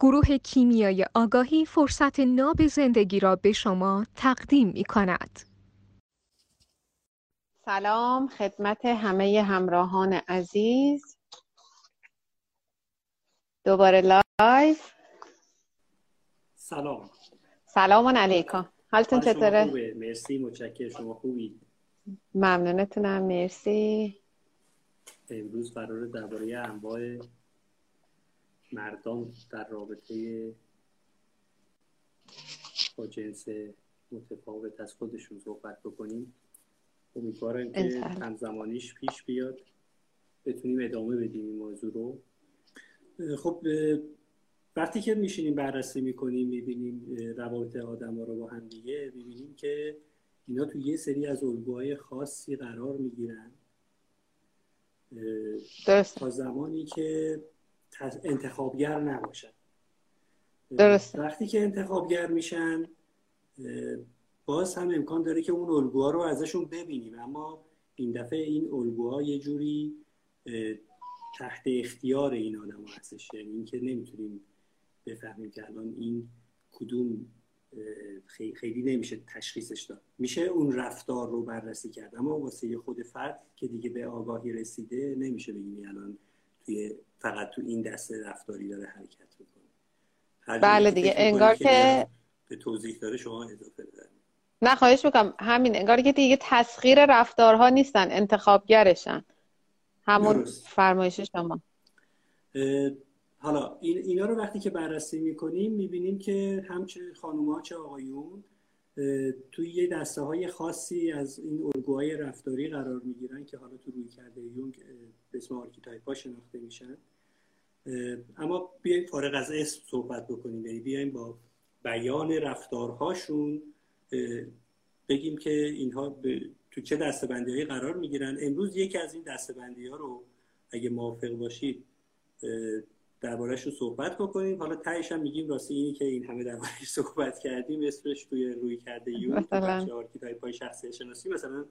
گروه کیمیای آگاهی فرصت ناب زندگی را به شما تقدیم می کند. سلام خدمت همه همراهان عزیز. دوباره لایف. سلام. سلام علیکم. حالتون چطوره؟ مرسی متشکرم. شما خوبی؟ ممنونتونم. مرسی. امروز قرار درباره انواع مردان در رابطه با جنس متفاوت از خودشون صحبت بکنیم. امیدوارم که همزمانیش پیش بیاد. بتونیم ادامه بدیم این موضوع رو. خب وقتی که میشینیم بررسی می‌کنیم می‌بینیم روابط آدم ها رو با هم دیگه می‌بینیم که اینا تو یه سری از الگوهای خاصی قرار می‌گیرن. تا زمانی که انتخابگر نباشن. درست وقتی که انتخابگر میشن باز هم امکان داره که اون الگوها رو ازشون ببینیم. اما این دفعه این الگوها یه جوری تحت اختیار این آدم هستش. یعنی اینکه نمی‌تونیم بفهمیم که الان این کدوم خیلی نمیشه تشخیصش داد. میشه اون رفتار رو بررسی کرد. اما واسه خود فرد که دیگه به آگاهی رسیده نمیشه بگیم الان توی فقط تو این دسته رفتاری داره حرکت می‌کنه. بله دیگه انگار که به توضیح داره شما اضافه بزنید نه خواهش می‌کنم. همین انگار که دیگه تسخیر رفتارها نیستن انتخابگرشن. همون فرمایش شما. حالا این اینا رو وقتی که بررسی می‌کنیم می‌بینیم که هم چه خانوما چه آقایون توی یه دسته های خاصی از این الگوهای رفتاری قرار می‌گیرن که حالا تو رویکرد یونگ به اسم archetype ها شناخته میشن. اما بیایم فارغ از اسم صحبت بکنیم. یعنی بیایم با بیان رفتارهاشون بگیم که اینها تو چه دسته‌بندی هایی قرار می‌گیرن. امروز یکی از این دسته‌بندی ها رو اگه موافق باشید دربارهش رو صحبت بکنیم. حالا تهش هم میگیم راستی اینی که این همه دربارهش صحبت کردیم اسمش توی رویکرد یونگ مثلا. پای شخصی شناسی مثلا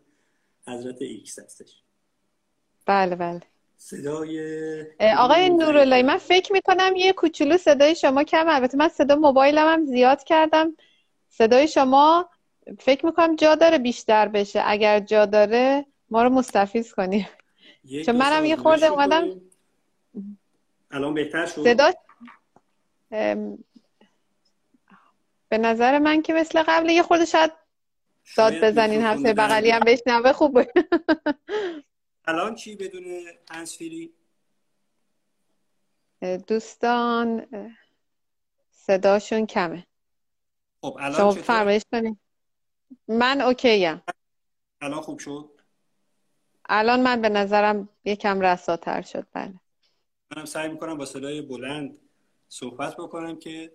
حضرت ایکس هستش. بله بله. صدای آقای نوراللهی من فکر می‌کنم یه کوچولو صدای شما کم البته من صدا موبایلم هم زیاد کردم. صدای شما فکر می‌کنم جا داره بیشتر بشه. اگر جا داره ما رو مستفیض کنیم چون منم یه خورده اومدم الان بهتر شد؟ صدا به نظر من که مثل قبل یه خورده شاید داد بزنین هفته بغلی هم بشنوه خوب الان چی بدون هنسفیری دوستان صداشون کمه. خب الان شما فرمایش کنین. من OK ام. الان خوب شد؟ الان من به نظرم یکم رساتر شد بله. منم سعی می‌کنم با صدای بلند صحبت بکنم که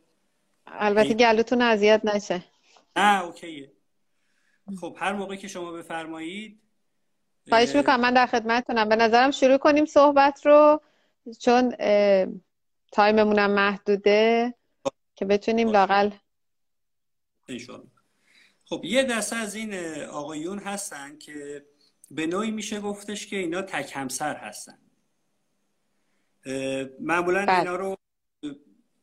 البته گلوتون اذیت نشه. نه OK ئه. خب هر موقع که شما بفرمایید خواهش می‌کنم من در خدمتتونم. به نظرم شروع کنیم صحبت رو چون time مونم محدوده که بتونیم لاقل خب یه دسته از این آقایون هستن که به نوعی میشه گفتش که اینا تک همسر هستن. معمولا بله. اینا رو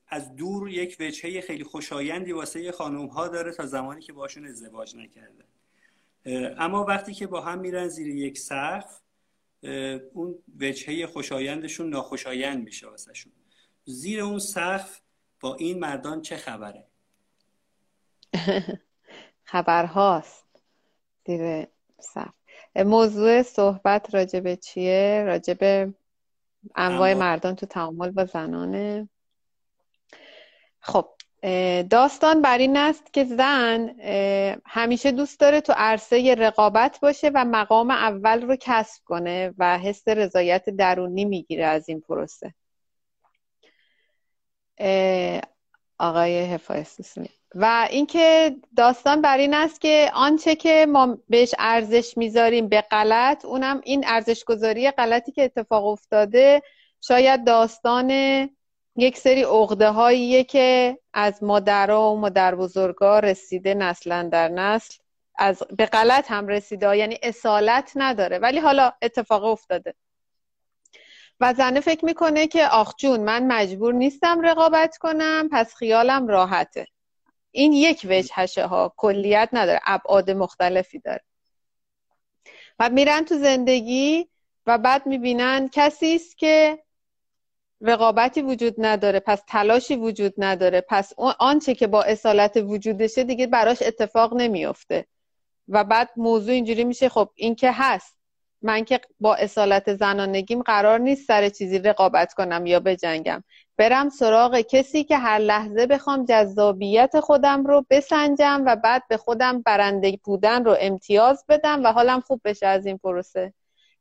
از دور یک وجهه خیلی خوشایندی واسه خانوم ها داره تا زمانی که باشون ازدواج نکرده. اما وقتی که با هم میرن زیر یک سقف اون وجهه خوشایندشون ناخوشایند میشه واسهشون. زیر اون سقف با این مردان چه خبره؟ خبرهاست زیر سقف. موضوع صحبت راجبه چیه؟ راجبه انواع مردان تو تعامل با زنانه. خب داستان بر این است که زن همیشه دوست داره تو عرصه رقابت باشه و مقام اول رو کسب کنه و حس رضایت درونی می‌گیره از این پروسه. آقای حفاظی و اینکه داستان بر این است که آنچه که ما بهش ارزش می‌ذاریم به غلط اونم این ارزش گذاری غلطی که اتفاق افتاده شاید داستان یک سری عقده هاییه که از مادرها و مادر بزرگا رسیده نسلا در نسل از به غلط هم رسیده یعنی اصالت نداره ولی حالا اتفاق افتاده. و زنه فکر می‌کنه که آخ جون من مجبور نیستم رقابت کنم پس خیالم راحته. این یک وجهشه ها. کلیت نداره. ابعاد مختلفی داره. و میرن تو زندگی و بعد می‌بینن کسی است که رقابتی وجود نداره پس تلاشی وجود نداره پس آنچه که با اصالت وجودشه دیگه براش اتفاق نمیافته. و بعد موضوع اینجوری میشه خب این که هست. من که با اصالت زنانگیم قرار نیست سر چیزی رقابت کنم یا بجنگم. برم سراغ کسی که هر لحظه بخوام جذابیت خودم رو بسنجم و بعد به خودم برنده بودن رو امتیاز بدم و حالم خوب بشه از این پروسه.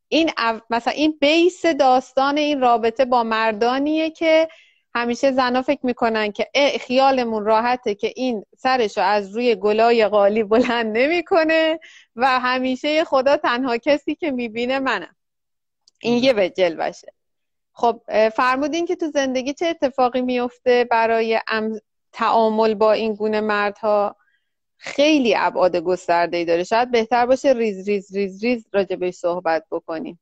این مثلا این بیس داستان این رابطه با مردانیه که همیشه زنا فکر می‌کنن که خیالمون راحته که این سرشو از روی گلای قالی بلند نمی‌کنه و همیشه خدا تنها کسی که می‌بینه منم. این یه به جلوه‌شه. خب فرمودین که تو زندگی چه اتفاقی میفته برای تعامل با این گونه مردها؟ خیلی ابعاد گسترده ای داره. شاید بهتر باشه ریز ریز ریز ریز راجبش صحبت بکنیم.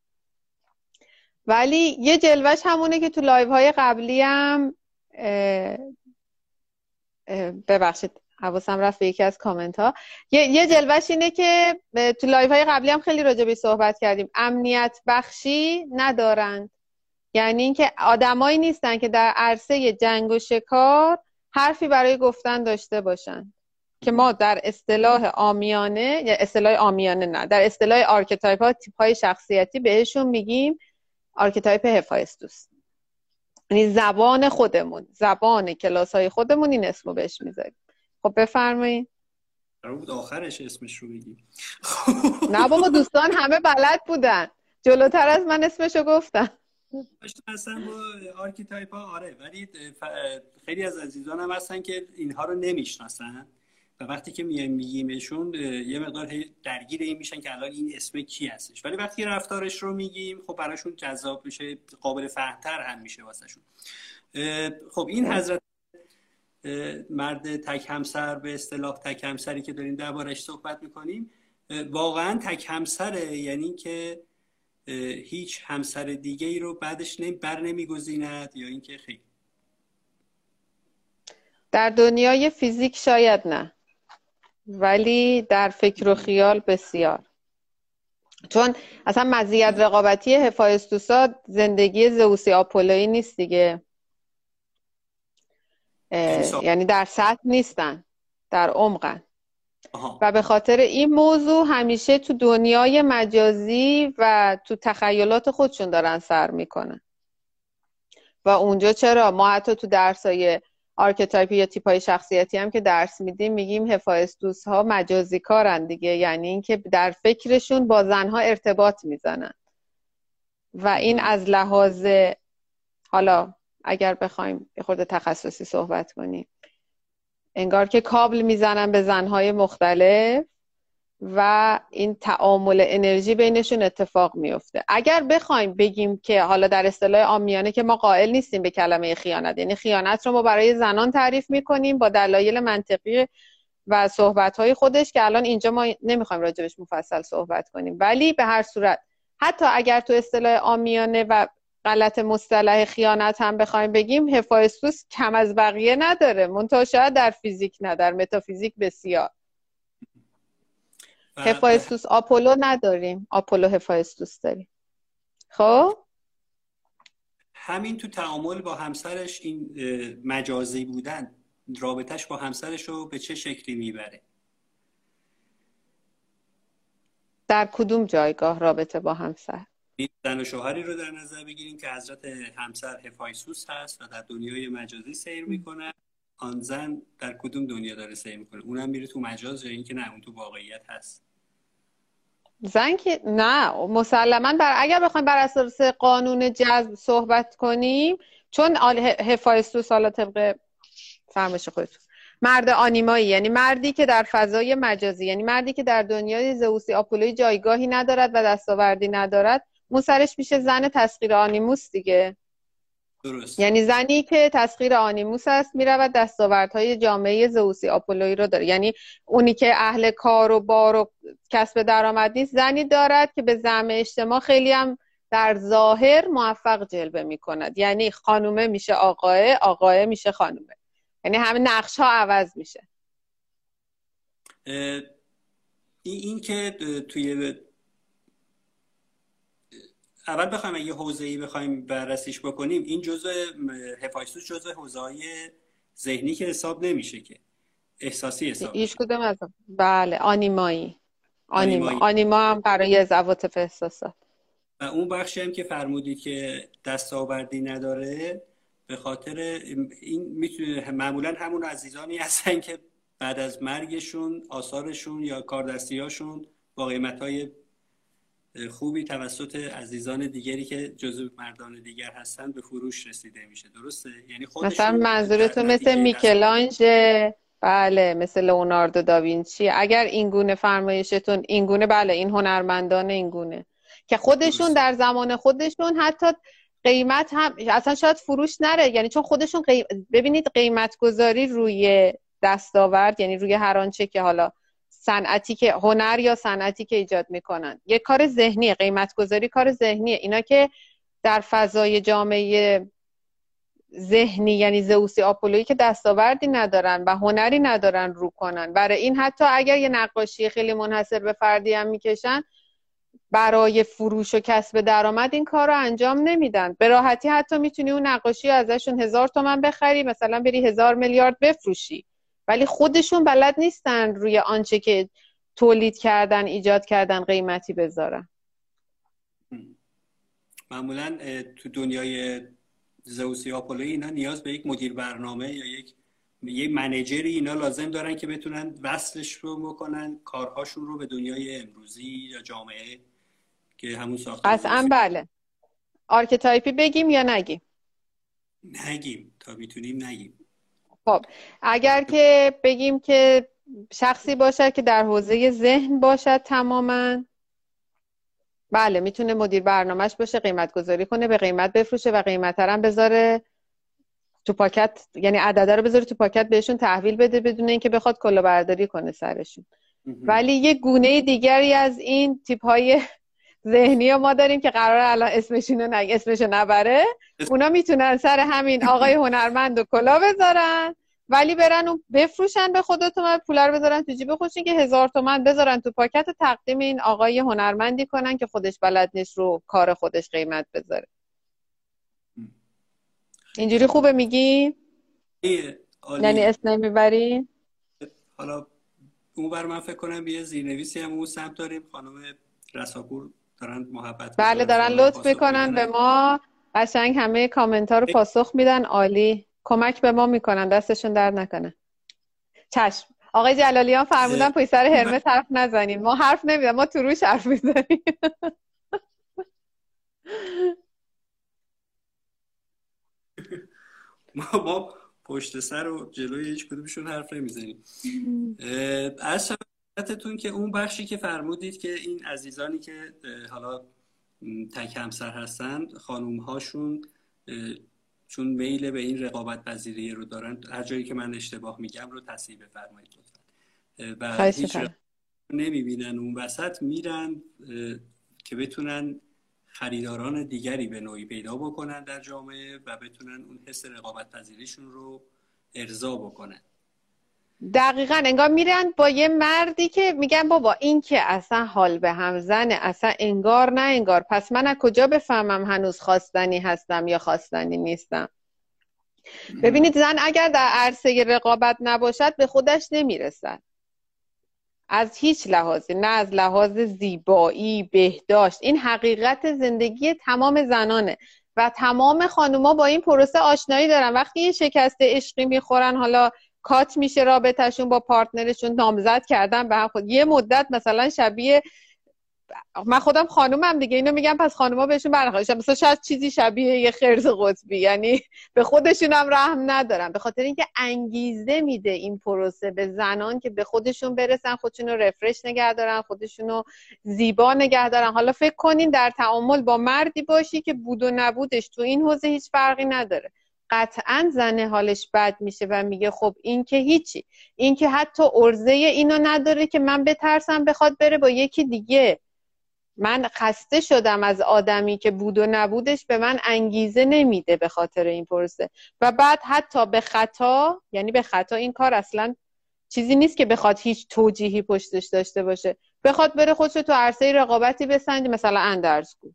ولی یه جلوه‌ش همونه که تو live های قبلی هم ببخشید حواسم رفت به یکی از کامنت ها یه, یه جلوه‌ش اینه که تو live های قبلی هم خیلی راجع صحبت کردیم. امنیت بخشی ندارند. یعنی اینکه آدمایی نیستن که در عرصه جنگ و شکار حرفی برای گفتن داشته باشن. که ما در اصطلاح عامیانه یا اصطلاح عامیانه نه در اصطلاح archetype ها تیپ های شخصیتی بهشون میگیم archetype هفایستوس. یعنی زبان خودمون زبان کلاس های خودمون این اسمو بهش می‌ذاریم. خب بفرمایید. بود آخرش اسمش رو بگیم. نه بابا دوستان همه بلد بودن. جلوتر از من اسمشو گفتم اصلا با archetype ها آره ولی خیلی از عزیزان هم هستن که اینها رو نمی‌شناسن. و وقتی که میایم میگیمشون یه مقدار درگیر این میشن که الان این اسم کی هستش. ولی وقتی رفتارش رو میگیم خب براشون جذاب میشه قابل فهمتر هم میشه واسهشون. خب این حضرت مرد تک همسر به اصطلاح تک همسری که داریم دربارش صحبت می‌کنیم واقعا تک همسره. یعنی که هیچ همسر دیگه ای رو بعدش نمی بر نمیگزیند یا اینکه خیلی. در دنیای فیزیک شاید نه ولی در فکر و خیال بسیار. چون اصلا مزیت رقابتی هفایستوسا زندگی زوسی آپولوی نیست دیگه. یعنی در سطح نیستن در عمقن. و به خاطر این موضوع همیشه تو دنیای مجازی و تو تخیلات خودشون دارن سر می‌کنن. و اونجا چرا؟ ما حتی تو درسای archetype یا تیپ های شخصیتی هم که درس میدیم میگیم هفایستوس ها مجازی کارن دیگه. یعنی اینکه در فکرشون با زنها ارتباط می‌زنن. و این از لحاظ حالا اگر بخوایم یه خورده تخصصی صحبت کنیم. انگار که کابل می‌زنن به زنهای مختلف و این تعامل انرژی بینشون اتفاق میفته اگر بخوایم بگیم که حالا در اصطلاح آمیانه که ما قائل نیستیم به کلمه خیانت یعنی خیانت رو ما برای زنان تعریف می‌کنیم با دلایل منطقی و صحبت های خودش که الان اینجا ما نمی‌خوایم راجبش مفصل صحبت کنیم. ولی به هر صورت حتی اگر تو اصطلاح آمیانه و غلط مصطلح خیانت هم بخوایم بگیم هفایستوس کم از بقیه نداره. منتها شاید در فیزیک نه در متافیزیک بسیار. هفایستوس آپولو نداریم. آپولو هفایستوس داریم. خب؟ همین تو تعامل با همسرش این مجازی بودن رابطش با همسرش رو به چه شکلی می‌بره؟ در کدوم جایگاه رابطه با همسر؟ زن و شوهری رو در نظر بگیریم که حضرت همسر هفایسوس هست و در دنیای مجازی سیر می‌کنه. آن زن در کدوم دنیا داره سیر می‌کنه؟ اونم میره تو مجاز یا اینکه نه اون تو واقعیت هست؟ زن که نه مسلما بر اگر بخوایم بر اساس قانون جذب صحبت کنیم چون هفایستوس حالا طبق فهمش خودتون مرد آنیمایی یعنی مردی که در فضای مجازی یعنی مردی که در دنیای زئوسی آپولوی جایگاهی ندارد و دستاوردی ندارد اون سرش میشه زن تسخیر آنیموس دیگه. درست. یعنی زنی که تسخیر آنیموس است می‌رود دستاوردهای جامعه زئوسی آپولوی رو داره. یعنی اونی که اهل کار و بار و کسب درآمد نیست زنی دارد که به زعم اجتماع خیلی هم در ظاهر موفق جلوه می کند یعنی خانومه میشه آقاه آقاه میشه خانومه. یعنی همه نقش ها عوض میشه. این که توی اول بخوایم یه حوزه ای بخوایم بررسیش بکنیم این جزء هفایسوس جزء حوزه های ذهنی که حساب نمیشه که. احساسی حساب ایش کدوم از بله آنیمایی. آنیما. آنیما هم برای زواتف احساسات. و اون بخشی هم که فرمودید که دستاوردی نداره به خاطر این می‌تونه معمولا همون عزیزانی هستن که بعد از مرگشون آثارشون یا کاردستیاشون با قیمت های خوبی توسط عزیزان دیگری که جزو مردان دیگر هستن به فروش رسیده میشه. درسته؟ یعنی مثلا منظورتون مثل میکلانج بله مثل لئوناردو داوینچی. اگر این گونه فرمایشتون این گونه بله این هنرمندان این گونه. که خودشون در زمان خودشون حتی قیمت هم اصلا شاید فروش نره. یعنی چون خودشون ببینید قیمت گذاری روی دستاورد یعنی روی هر آنچه که حالا صنعتی که هنر یا صنعتی که ایجاد می‌کنن. یه کار ذهنی قیمت گذاری کار ذهنیه. اینا که در فضای جامعه ذهنی یعنی زئوسی آپولویی که دستاوردی ندارن و هنری ندارن رو کنن. برای این حتی اگر یه نقاشی خیلی منحصر به فردی هم می‌کشن برای فروش و کسب درآمد این کار رو انجام نمیدن. به راحتی حتی می‌تونی اون نقاشی ازشون هزار تومن بخری مثلا بری هزار میلیارد بفروشی. ولی خودشون بلد نیستن روی آنچه که تولید کردن ایجاد کردن قیمتی بذارن. معمولا تو دنیای زئوسی آپولویی اینا نیاز به یک مدیر برنامه یا یک یه manager ی اینا لازم دارن که بتونن وصلش رو بکنن کارهاشون رو به دنیای امروزی یا جامعه که همون ساخته قطعا بله. archetype ی بگیم یا نگیم؟ نگیم. تا می‌تونیم نگیم. خب اگر که بگیم که شخصی باشد که در حوزه ذهن باشد تماما بله می‌تونه مدیر برنامهش باشه قیمت گذاری کنه به قیمت بفروشه و قیمت هم بذاره تو پاکت یعنی عدده رو بذاره تو پاکت بهشون تحویل بده بدون اینکه بخواد کلاهبرداری کنه سرشون. ولی یه گونه دیگری از این تیپ های ذهنی ما داریم که قرار الان اسمشون رو نگ... اسمشو نبره اونا می‌تونن سر همین آقای هنرمند و کلا بذارن ولی برن و بفروشن به خود تومن پولا رو بذارن تو جیب خودشون که هزار تومن بذارن تو پاکت تقدیم این آقای هنرمندی کنن که خودش بلد نیست رو کار خودش قیمت بذاره اینجوری خوبه میگی؟ یعنی اسم نمی‌بری؟ حالا اون بر من فکر کنم یه زیرنویسی هم اون سمت داریم خانم رساپور دارن محبت بله دارن لطف می‌کنن به ما. قشنگ همه کامنت ها رو پاسخ میدن. عالی. کمک به ما می‌کنن. دستشون درد نکنه. چشم. آقای جلالیان فرمودن پای سر هرمس حرف نزنیم ما حرف نمیدن ما تو روش حرف می‌زنیم. ما ما پشت سر و جلوی هیچ کدومشون حرف نمی‌زنیم. از شبتتون که اون بخشی که فرمودید که این عزیزانی که حالا تک همسر هستن خانوم هاشون چون میل به این رقابت پذیری رو دارن هر جایی که من اشتباه میگم رو تصحیح بفرمایید و هیچ نمی‌بینن اون وسط میرن که بتونن خریداران دیگری به نوعی پیدا بکنن در جامعه و بتونن اون حس رقابت پذیریشون رو ارضا بکنن. دقیقا انگار میرن با یه مردی که میگن بابا این که اصلا حال به هم زنه اصلا انگار نه انگار. پس من از کجا بفهمم هنوز خواستنی هستم یا خواستنی نیستم؟ ببینید زن اگر در عرصه رقابت نباشد به خودش نمی‌رسد. از هیچ لحاظی نه از لحاظ زیبایی بهداشت. این حقیقت زندگی تمام زنانه و تمام خانوما با این پروسه آشنایی دارن. وقتی یه شکست عشقی می‌خورن حالا کات میشه رابطهشون با پارتنرشون نامزد کردن به هم خود. یه مدت مثلا شبیه من خودم خانومم دیگه اینو میگم پس خانوما بهشون برنخواهشم مثلا شاید چیزی شبیه یه خرز قطبی یعنی به خودشون هم رحم ندارم به خاطر اینکه انگیزه میده این پروسه به زنان که به خودشون برسن خودشون رو رفرش نگه دارن خودشون رو زیبا نگه دارن. حالا فکر کنین در تعامل با مردی باشی که بود و نبودش تو این حوزه هیچ فرقی نداره. قطعا زنه حالش بد میشه و میگه خب این که هیچی. این که حتی ارزه اینو نداره که من بترسم بخواد بره با یکی دیگه. من خسته شدم از آدمی که بود و نبودش به من انگیزه نمیده به خاطر این پروسه و بعد حتی به خطا یعنی به خطا این کار اصلا چیزی نیست که بخواد هیچ توجیهی پشتش داشته باشه. بخواد بره خودش تو عرصه رقابتی بسنجه مثلا اندرزگو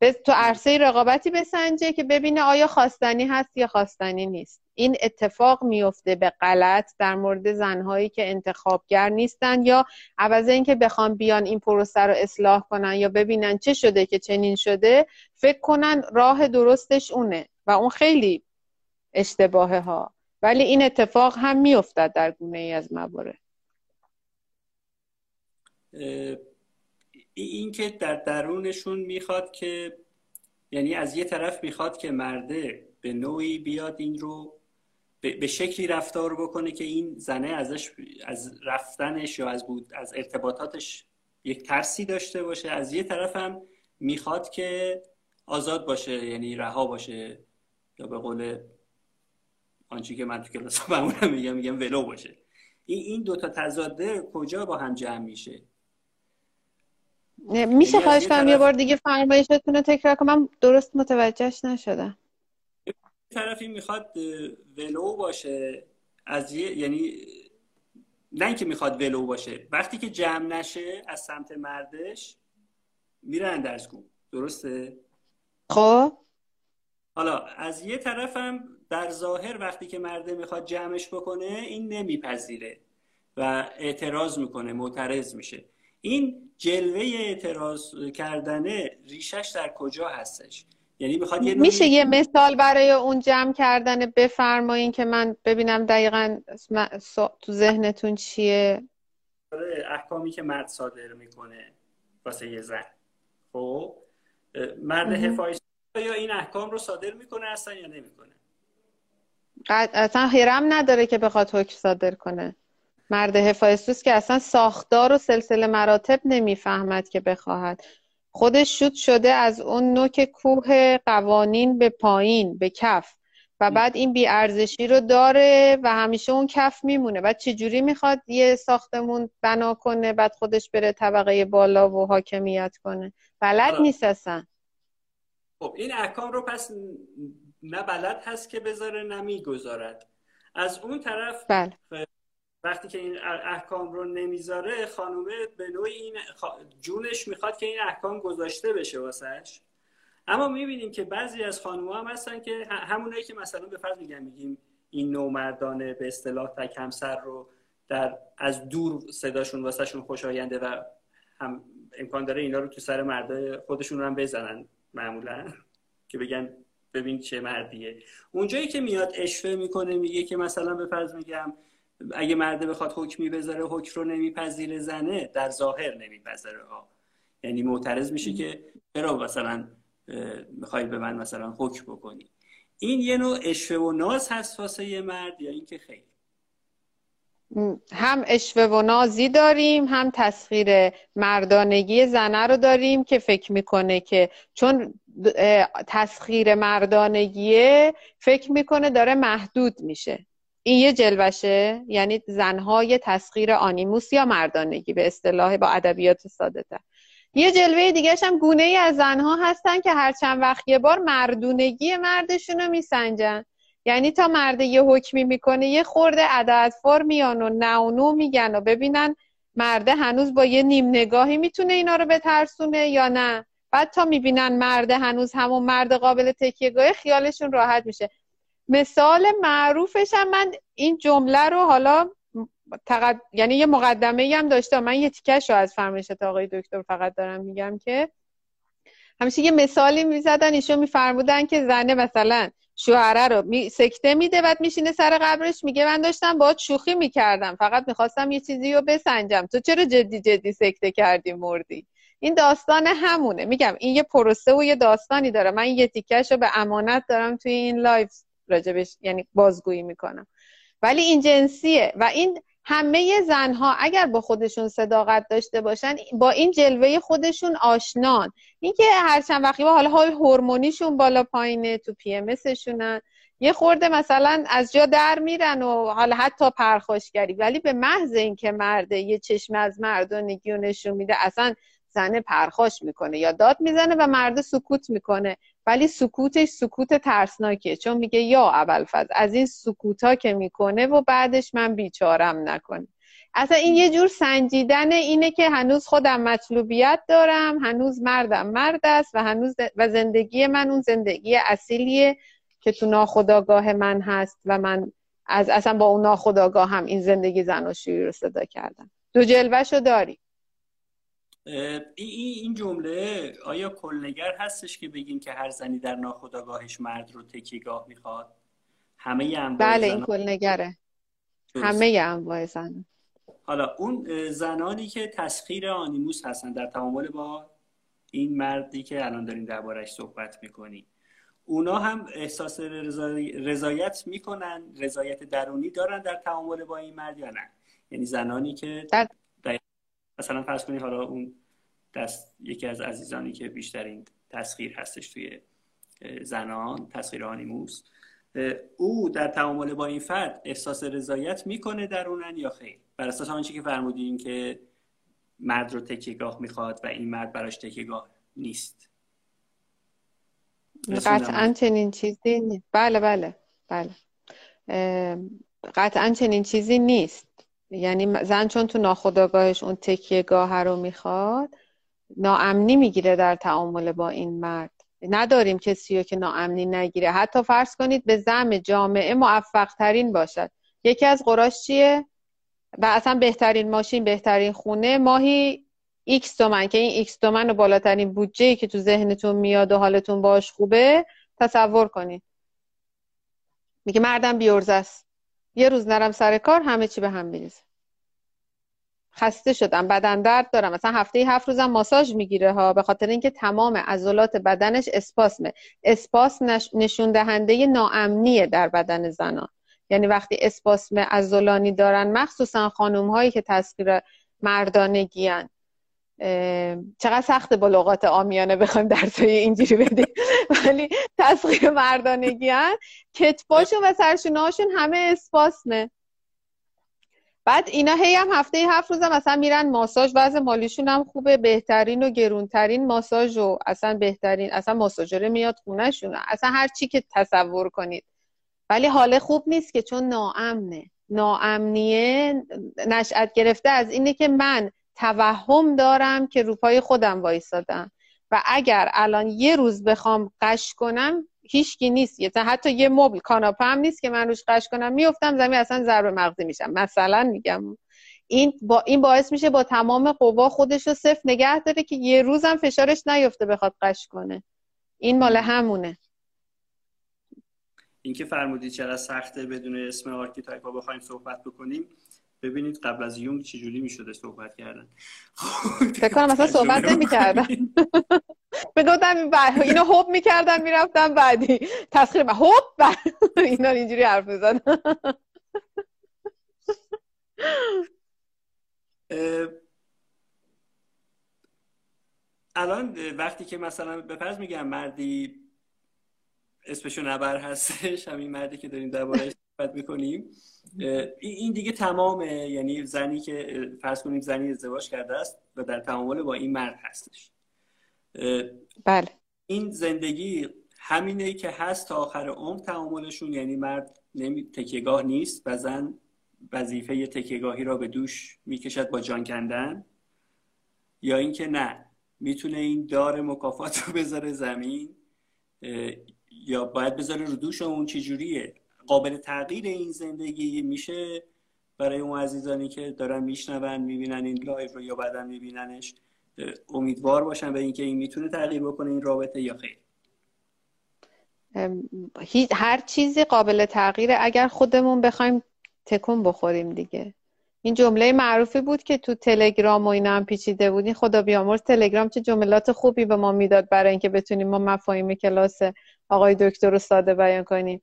تو عرصه رقابتی بسنجه که ببینه آیا خواستنی هست یا خواستنی نیست. این اتفاق میفته به غلط در مورد زنهایی که انتخابگر نیستن یا عوض اینکه بخوان بیان این پروسه رو اصلاح کنن یا ببینن چه شده که چنین شده فکر کنن راه درستش اونه و اون خیلی اشتباهه ها ولی این اتفاق هم میافتد در گونه ای از موارد. این که در درونشون می‌خواد که یعنی از یه طرف می‌خواد که مرده به نوعی بیاد این رو به شکلی رفتار بکنه که این زنه ازش از رفتنش یا از بود از ارتباطاتش یک ترسی داشته باشه. از یه طرف هم می‌خواد که آزاد باشه یعنی رها باشه. یا به قول آنچه که من تو کلاس میگم میگم ولو باشه. این این دو تا تضاده کجا با هم جمع میشه؟ میشه یعنی خواهش کنم یه بار دیگه فرمایشتون رو تکرار کنم. من درست متوجهش نشدم. طرفی می‌خواد ولو باشه. از یه یعنی نه اینکه می‌خواد ولو باشه. وقتی که جمع نشه از سمت مردش میره اندرزگو درسته؟ خب. حالا از یه طرفم در ظاهر وقتی که مرده می‌خواد جمعش بکنه این نمیپذیره و اعتراض می‌کنه معترض میشه. این جلوه اعتراض کردنه ریشش در کجا هستش؟ یعنی می‌خواد یه میشه یه مثال برای اون جمع کردن بفرمایین که من ببینم دقیقا تو ذهنتون چیه؟ آره، احکامی که مرد صادر می‌کنه واسه یه زن. خب؟ مرد حفاظ یا این احکام رو صادر می‌کنه اصلا یا نمی‌کنه؟ اصلا حرم نداره که بخواد حکم صادر کنه. مرد حفاظ که اصلا ساختار و سلسله مراتب نمی‌فهمد که بخواهد. خودش شد شده از اون نوک کوه قوانین به پایین به کف. و بعد این بیارزشی رو داره و همیشه اون کف میمونه. بعد چجوری می‌خواد یه ساختمون بنا کنه بعد خودش بره طبقه بالا و حاکمیت کنه؟ بلد نیست اصلا. خب این احکام رو پس نه بلد هست که بذاره نه می‌گذارد. از اون طرف بله. وقتی که این احکام رو نمی‌ذاره خانومه به نوعی این جونش می‌خواد که این احکام گذاشته بشه واسش. اما می‌بینیم که بعضی از خانوما هم هستن که همونایی که مثلا به فرض میگم میگیم این نومردانه به اصطلاح تک همسر رو در از دور صداشون واسهشون خوشاینده و هم امکان داره اینا رو تو سر مرده خودشون رو هم بزنن معمولا. که بگن ببین چه مردیه. اونجایی که میاد اشوه می‌کنه میگه که مثلا به فرض میگم اگه مرده بخواد حکمی بذاره حکم رو نمیپذیره زنه در ظاهر نمیپذیره. ها یعنی معترض میشه که چرا مثلا می‌خوای به من مثلا حکم بکنی. این یه نوع اشوه و ناز هست واسه یه مرد یا اینکه خیلی هم اشوه و نازی داریم هم تسخیر مردانگی زنه رو داریم که فکر می‌کنه که چون تسخیر مردانگیه فکر می‌کنه داره محدود میشه. این یه جلوشه؟ یعنی زنهای تسخیر آنیموس یا مردانگی به اصطلاح با ادبیات ساده تر یه جلوه دیگه هم گونه ای از زنها هستن که هر چند وقت یه بار مردونگی مردشون رو میسنجن. یعنی تا مرد یه حکمی می‌کنه یه خورده عددفار میان و نونو میگن و ببینن مرده هنوز با یه نیم نگاهی می‌تونه اینا رو بترسونه یا نه. بعد تا می‌بینن مرده هنوز همون مرد قابل تکیهگاه خیالشون راحت میشه. مثال معروفش هم من این جمله رو حالا تقد... یعنی یه مقدمه هم داشته. من یه تیکش رو از فرمایشات آقای دکتر فقط دارم میگم که همیشه یه مثالی می‌زدن ایشون میفرمودن که زنه مثلا شوهره رو می... سکته میده بعد میشینه سر قبرش میگه من داشتم باهات شوخی می‌کردم. فقط می‌خواستم یه چیزی رو بسنجم. تو چرا جدی جدی سکته کردی مردی؟ این داستان همونه. میگم این یه پروسه و یه داستانی داره. من یه تیکش رو به امانت دارم توی این live راجبش یعنی بازگویی می‌کنم. ولی این جنسیه و این همه زنها اگر با خودشون صداقت داشته باشن با این جلوه خودشون آشنان. اینکه هر چند وقتی حالا های هورمونیشون بالا پایینه تو پی ام یه خورده مثلا از جا در میرن و حالا حتی پرخاشگری. ولی به محض اینکه مرده یه چشم از مردانگی و نشون میده اصلا زنه پرخاش می‌کنه یا داد می‌زنه و مرد سکوت می‌کنه. ولی سکوتش سکوت ترسناکیه. چون میگه یا اول از این سکوتا که می‌کنه و بعدش من بیچارم نکنه. اصلا این یه جور سنجیدن اینه که هنوز خودم مطلوبیت دارم هنوز مردم مرد است و هنوز و زندگی من اون زندگی اصیلیه که تو ناخداگاه من هست و من از اصلا با اون ناخداگاه هم این زندگی زناشویی رو صدا کردم. دو جلوهشو داری. این جمله آیا کلنگر هستش که بگیم که هر زنی در ناخداگاهش مرد رو تکیگاه می‌خواد؟ همه انواع بله این کلنگره. همه انواع زن. حالا اون زنانی که تسخیر آنیموس هستن در تعامل با این مردی که الان داریم دربارش صحبت می‌کنیم اونا هم احساس رضایت می‌کنن؟ رضایت درونی دارن در تعامل با این مرد یا نه؟ یعنی زنانی که در... مثلا فرض کنید حالا اون دست یکی از عزیزانی که بیشترین تسخیر هستش توی زنان تسخیر آنیموس او در تعامل با این فرد احساس رضایت می‌کنه درونن یا خیر؟ بر اساس آنچه که فرمودین که مرد رو تکیگاه می‌خواد و این مرد براش تکیگاه نیست. قطعا چنین چیزی نیست. بله بله بله. قطعا چنین چیزی نیست. یعنی زن چون تو ناخداگاهش اون تکیهگاه رو می‌خواد ناامنی می‌گیره در تعامل با این مرد. نداریم کسی رو که ناامنی نگیره. حتی فرض کنید به زم جامعه موفق ترین باشد. یکی از غراش چیه؟ و اصلا بهترین ماشین بهترین خونه ماهی X تومن که این X تومن و بالاترین بودجه که تو ذهنتون میاد و حالتون باش خوبه تصور کنید. میگه مردم بی‌عرضه است. یه روز نرم سر کار همه چی به هم میریزه. خسته شدم بدن درد دارم. مثلا هفته هفت روزم ماساژ می‌گیره ها به خاطر اینکه تمام عضلات بدنش اسپاسمه. اسپاس نشون دهنده ناامنیه در بدن زنان. یعنی وقتی اسپاسم عضلانی دارن مخصوصا خانم هایی که تسخیر مردانگی چقدر سخته با لغات آمیانه بخوایم درسای اینجوری بدیم. ولی تسخیر مردانگی هن کتفاشون و سرشونهاشون همه اسپاسمه. بعد اینا هی هم هفته هفت روزم مثلا میرن ماساژ وضع مالیشون هم خوبه بهترین و گرونترین ماساژ و اصلا بهترین اصلا ماساژره میاد خونهشون. اصلا هر چی که تصور کنید. ولی حال خوب نیست که چون ناامنه. ناامنیه نشأت گرفته از اینه که من توهم دارم که روپای خودم وایسادم. و اگر الان یه روز بخوام قش کنم هیچکی نیست. یه حتی یه مبل کاناپه هم نیست که من روش قش کنم. میفتم زمین اصلا ضرب مغزی میشم. مثلا میگم. این با این باعث میشه با تمام قوا خودش رو صفر نگه داره که یه روزم فشارش نیفته بخواد قش کنه. این مال همونه. اینکه فرمودید چرا سخته بدون اسم آرکیتایپ ها بخوایم صحبت بکنیم. ببینید قبل از یونگ چجوری می‌شده صحبت کردن. فکر کنم مثلا صحبت نمی‌کردن. بگفتم اینو هوب می‌کردن می‌رفتم بعدی. تسخیر من هوب! اینا اینجوری حرف میزن الان وقتی که مثلا به فرض میگم مردی اسمشو نبر هستش. همین مردی که داریم دربارهش صحبت می‌کنیم. این دیگه تمامه. یعنی زنی که فرض کنیم زنی ازدواج کرده است و در تعامل با این مرد هستش. بله. این زندگی همینه که هست تا آخر عمر تعاملشون. یعنی مرد نمی... تکیگاه نیست و زن وظیفه تکیگاهی را به دوش می‌کشد با جان کندن. یا اینکه نه می‌تونه این دار مکافات رو بذاره زمین. یا باید بذاره رو دوش اون چجوریه قابل تغییر این زندگی میشه برای اون عزیزانی که دارن میشنون می‌بینن این live رو یا بعدا میبیننش امیدوار باشن به اینکه این می‌تونه تغییر بکنه این رابطه یا خیر. هر چیزی قابل تغییره. اگر خودمون بخوایم تکون بخوریم دیگه. این جمله معروفی بود که تو تلگرام و اینا هم پیچیده بود این خدا بیامرز تلگرام چه جملات خوبی به ما می‌داد برای اینکه بتونیم ما مفاهیم کلاس آقای دکتر رو ساده بیان کنیم.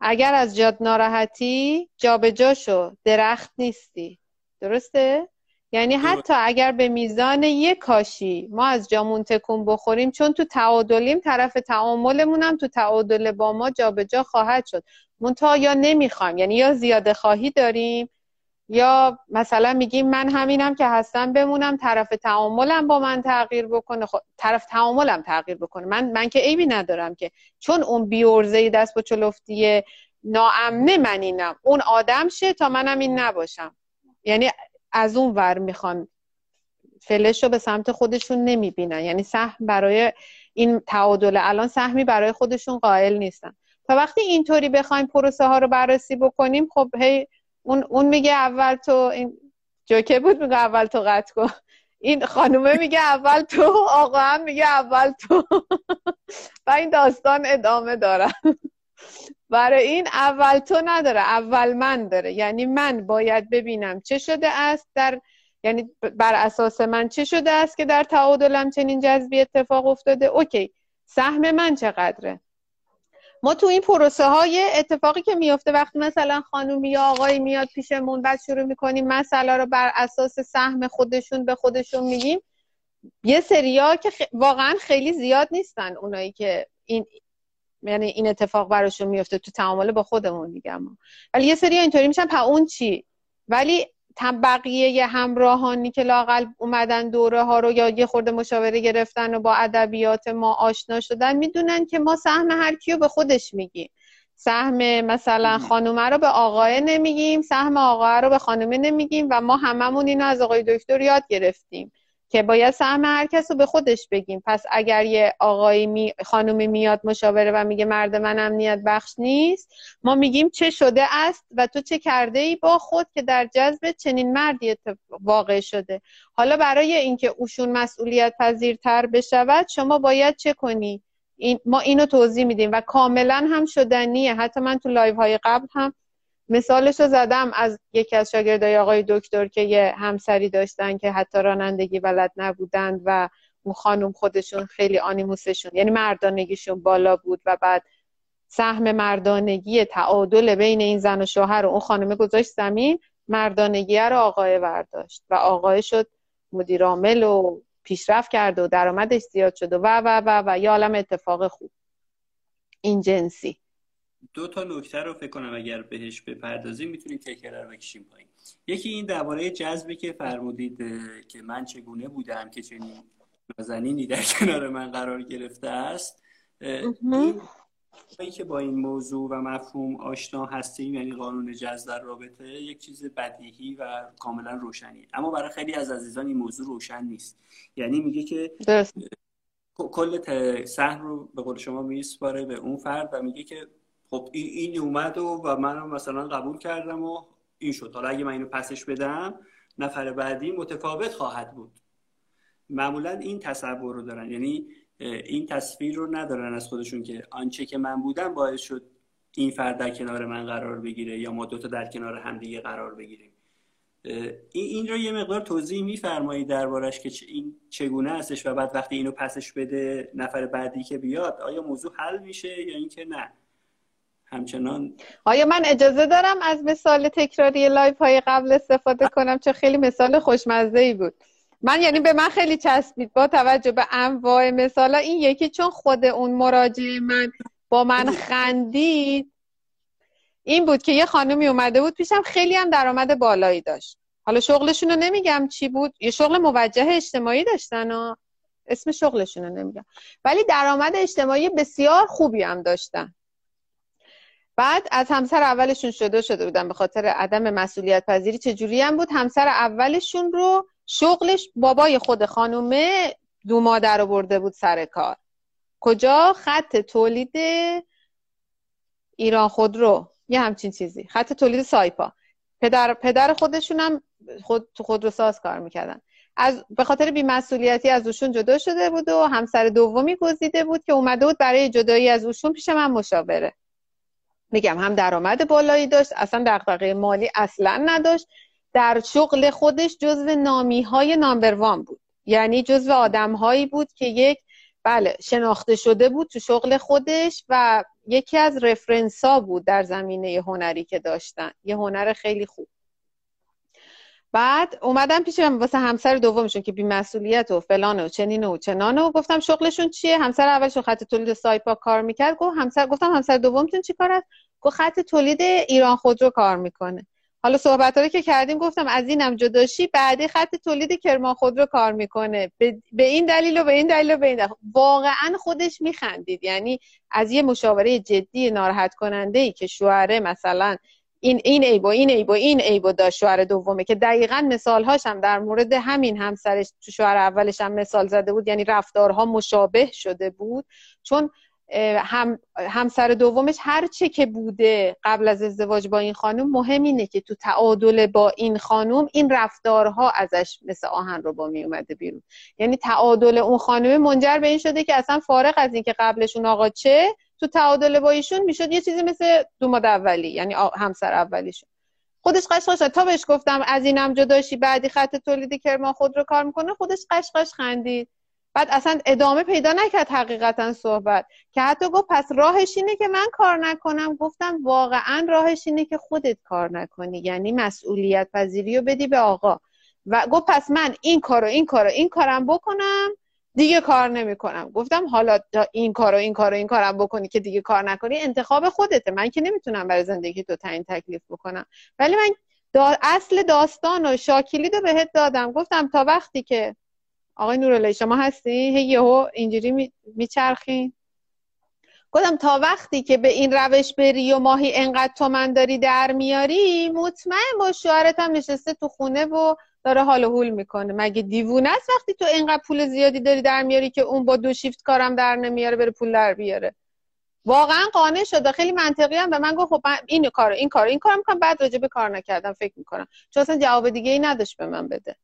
اگر از جاد ناراحتی جابجا شو درخت نیستی. درسته؟ یعنی حتی اگر به میزان یک کاشی ما از جامون تکون بخوریم چون تو تعادلیم طرف تعاملمون هم تو تعادل با ما جابجا خواهد شد. منتها یا نمی‌خوایم یعنی یا زیاده خواهی داریم یا مثلا میگیم من همینم که هستم بمونم طرف تعاملم با من تغییر بکنه. خب طرف تعاملم تغییر بکنه. من من که عیبی ندارم که چون اون بیورزه دست با چلفتیه ناامنه من اینم. اون آدم شه تا منم این نباشم. یعنی از اون ور می‌خوان فلش رو به سمت خودشون نمی‌بینن. یعنی سهم برای این تعادل الان سهمی برای خودشون قائل نیستن. تا وقتی اینطوری بخوایم پروسه ها رو بررسی بکنیم خب هی اون, اون میگه اول تو این جوکه بود میگه اول تو قطع کن. این خانومه میگه اول تو آقا هم میگه اول تو. و این داستان ادامه داره. برای این اول تو نداره اول من داره. یعنی من باید ببینم چه شده است در یعنی بر اساس من چه شده است که در تعادلم چنین جذبی اتفاق افتاده. اوکی سهم من چقدره؟ ما تو این پروسه های اتفاقی که میفته وقتی مثلا خانومی یا آقایی میاد پیشمون بعد شروع می‌کنیم مسئله رو بر اساس سهم خودشون به خودشون میگیم یه سریا که واقعا خیلی زیاد نیستن اونایی که این یعنی این اتفاق براشون میفته تو تعامل با خودمون میگم. ولی یه سری اینطوری میشن پا اون چی؟ ولی بقیه همراهانی که لاقل اومدن دوره ها رو یا یه خورده مشاوره گرفتن و با ادبیات ما آشنا شدن می‌دونن که ما سهم هر کیو به خودش میگیم. سهم مثلا خانومه رو به آقای نمیگیم سهم آقای رو به خانومه نمیگیم و ما هممون اینو از آقای دکتر یاد گرفتیم. که باید سهم هر کس رو به خودش بگیم. پس اگر یه آقایی می خانومی میاد مشاوره و میگه مرد من امنیت بخش نیست. ما میگیم چه شده است و تو چه کرده ای با خود که در جذب چنین مردی واقع شده. حالا برای اینکه اوشون مسئولیت پذیرتر بشود شما باید چه کنی؟ این ما اینو توضیح میدیم و کاملا هم شدنیه. حتی من تو live های قبل هم مثالش رو زدم از یکی از شاگردای آقای دکتر که یه همسری داشتن که حتی رانندگی بلد نبودند و اون خانم خودشون خیلی animus شون یعنی مردانگیشون بالا بود و بعد سهم مردانگی تعادل بین این زن و شوهر رو اون خانمه گذاشت زمین مردانگی رو آقای برداشت و آقای شد مدیر عامل و پیشرفت کرد و درآمدش زیاد شد و و و و, و یه عالم اتفاق خوب. این جنسی. دو تا نکته رو فکر کنم اگر بهش بپردازیم می‌تونیم تکرار رو بکشیم پایین. یکی این درباره جذبی که فرمودید که من چگونه بودم که چنین نازنینی در کنار من قرار گرفته است. این که با این موضوع و مفهوم آشنا هستیم یعنی قانون جذب در رابطه یک چیز بدیهی و کاملا روشنی. اما برای خیلی از عزیزان این موضوع روشن نیست. یعنی میگه که کل سهم رو به قول شما میسپاره به اون فرد و میگه که خب این, این اومد و, و من مثلا قبول کردم و این شد. حالا اگه من اینو پسش بدم نفر بعدی متفاوت خواهد بود. معمولا این تصور رو دارن. یعنی این تصویر رو ندارن از خودشون که آنچه که من بودم باعث شد این فرد در کنار من قرار بگیره یا ما دوتا در کنار همدیگه قرار بگیریم. این رو یه مقدار توضیح میفرمایید دربارش که این چگونه هستش و بعد وقتی اینو پسش بده نفر بعدی که بیاد آیا موضوع حل میشه یا اینکه نه؟ همچنان آیا من اجازه دارم از مثال تکراری live های قبل استفاده کنم؟ چون خیلی مثال خوشمزه ای بود. من یعنی به من خیلی چسبید با توجه به انواع مثال این یکی چون خود اون مراجع من با من خندید این بود که یه خانمی اومده بود پیشم خیلی هم درآمد بالایی داشت. حالا شغلشون رو نمیگم چی بود. یه شغل موجه اجتماعی داشتن و اسم شغلشون رو نمیگم. ولی درآمد اجتماعی بسیار خوبی هم داشتن. بعد از همسر اولشون شده شده بودن به خاطر عدم مسئولیت پذیری چجوری هم بود؟ همسر اولشون رو شغلش بابای خود خانومه دو مادر رو برده بود سر کار. کجا؟ خط تولید ایران خودرو یه همچین چیزی. خط تولید سایپا. پدر پدر خودشون هم خود تو خودرو ساز کار می‌کردن. از به خاطر بیمسئولیتی از اوشون جدا شده بود و همسر دومی گزیده بود که اومده بود برای جدایی از اوشون پیش من مشاوره. میگم هم درآمد بالایی داشت اصلا دغدغه مالی اصلا نداشت. در شغل خودش جزو نامی های نامبر وان بود. یعنی جزو آدم هایی بود که یک بله شناخته شده بود تو شغل خودش و یکی از رفرنس ها بود در زمینه هنری که داشتن. یه هنر خیلی خوب. بعد اومدم پیشم واسه همسر دومشون که بیمسئولیت و فلان و چنین و چنان و گفتم شغلشون چیه؟ همسر اولشون خط تولید سایپا کار می‌کرد. گفت همسر گفتم همسر دومتون چی کار است گفت خط تولید ایران خودرو کار می‌کنه. حالا صحبت که کردیم گفتم از اینم جداشی بعدی خط تولید کرمان خودرو کار می‌کنه. به, این دلیل و به این دلیل و به این دلیل. واقعا خودش میخندید. یعنی از یه مشاوره جدی ناراحت کننده ای که شوهره مثلا این این ایبو این ایبو این ایبو داشت شوهر دومه که دقیقا مثال هم در مورد همین همسرش تو شوهر اولش هم مثال زده بود. یعنی رفتارها مشابه شده بود. چون هم همسر دومش هر چه که بوده قبل از ازدواج با این خانم مهم اینه که تو تعادل با این خانم این رفتارها ازش مثل آهن رو با می اومده بیرون. یعنی تعادل اون خانم منجر به این شده که اصلا فارغ از اینکه قبلشون آقا چه تو تعادل با ایشون می‌شد یه چیزی مثل دوماد اولی یعنی همسر اولیشون. خودش قشقش تا بهش گفتم از اینم جداشی بعدی خط تولید کرمان خود رو کار می‌کنه خودش قشقش خندید. بعد اصلا ادامه پیدا نکرد حقیقتا صحبت. که حتی گفت پس راهش اینه که من کار نکنم. گفتم واقعا راهش اینه که خودت کار نکنی. یعنی مسئولیت پذیری رو بدی به آقا. و گفت پس من این کارو این کارو این کارم بکنم. دیگه کار نمی‌کنم. گفتم حالا این کارو این کارو این کارم بکنی که دیگه کار نکنی انتخاب خودته. من که نمی‌تونم برای زندگی تو تعیین تکلیف بکنم. ولی من اصل داستان و شاکیلی رو بهت دادم. گفتم تا وقتی که آقای نورالله شما هستی؟ هی یهو اینجوری میچرخین گفتم تا وقتی که به این روش بری و ماهی انقدر تومن داری در میاری مطمئن با شوهرت هم نشسته تو خونه و داره حال و حول می‌کنه. مگه دیوونه است وقتی تو اینقدر پول زیادی داری در میاری که اون با دو شیفت کارم در نمیاره بره پول در بیاره؟ واقعا قانع شده. خیلی منطقی هم به من گفت خب این کارو این کارو این کارو می‌کنم. بعد راجع به کار نکردم فکر می‌کنم. چون اصلا جواب دیگه ای نداشت به من بده.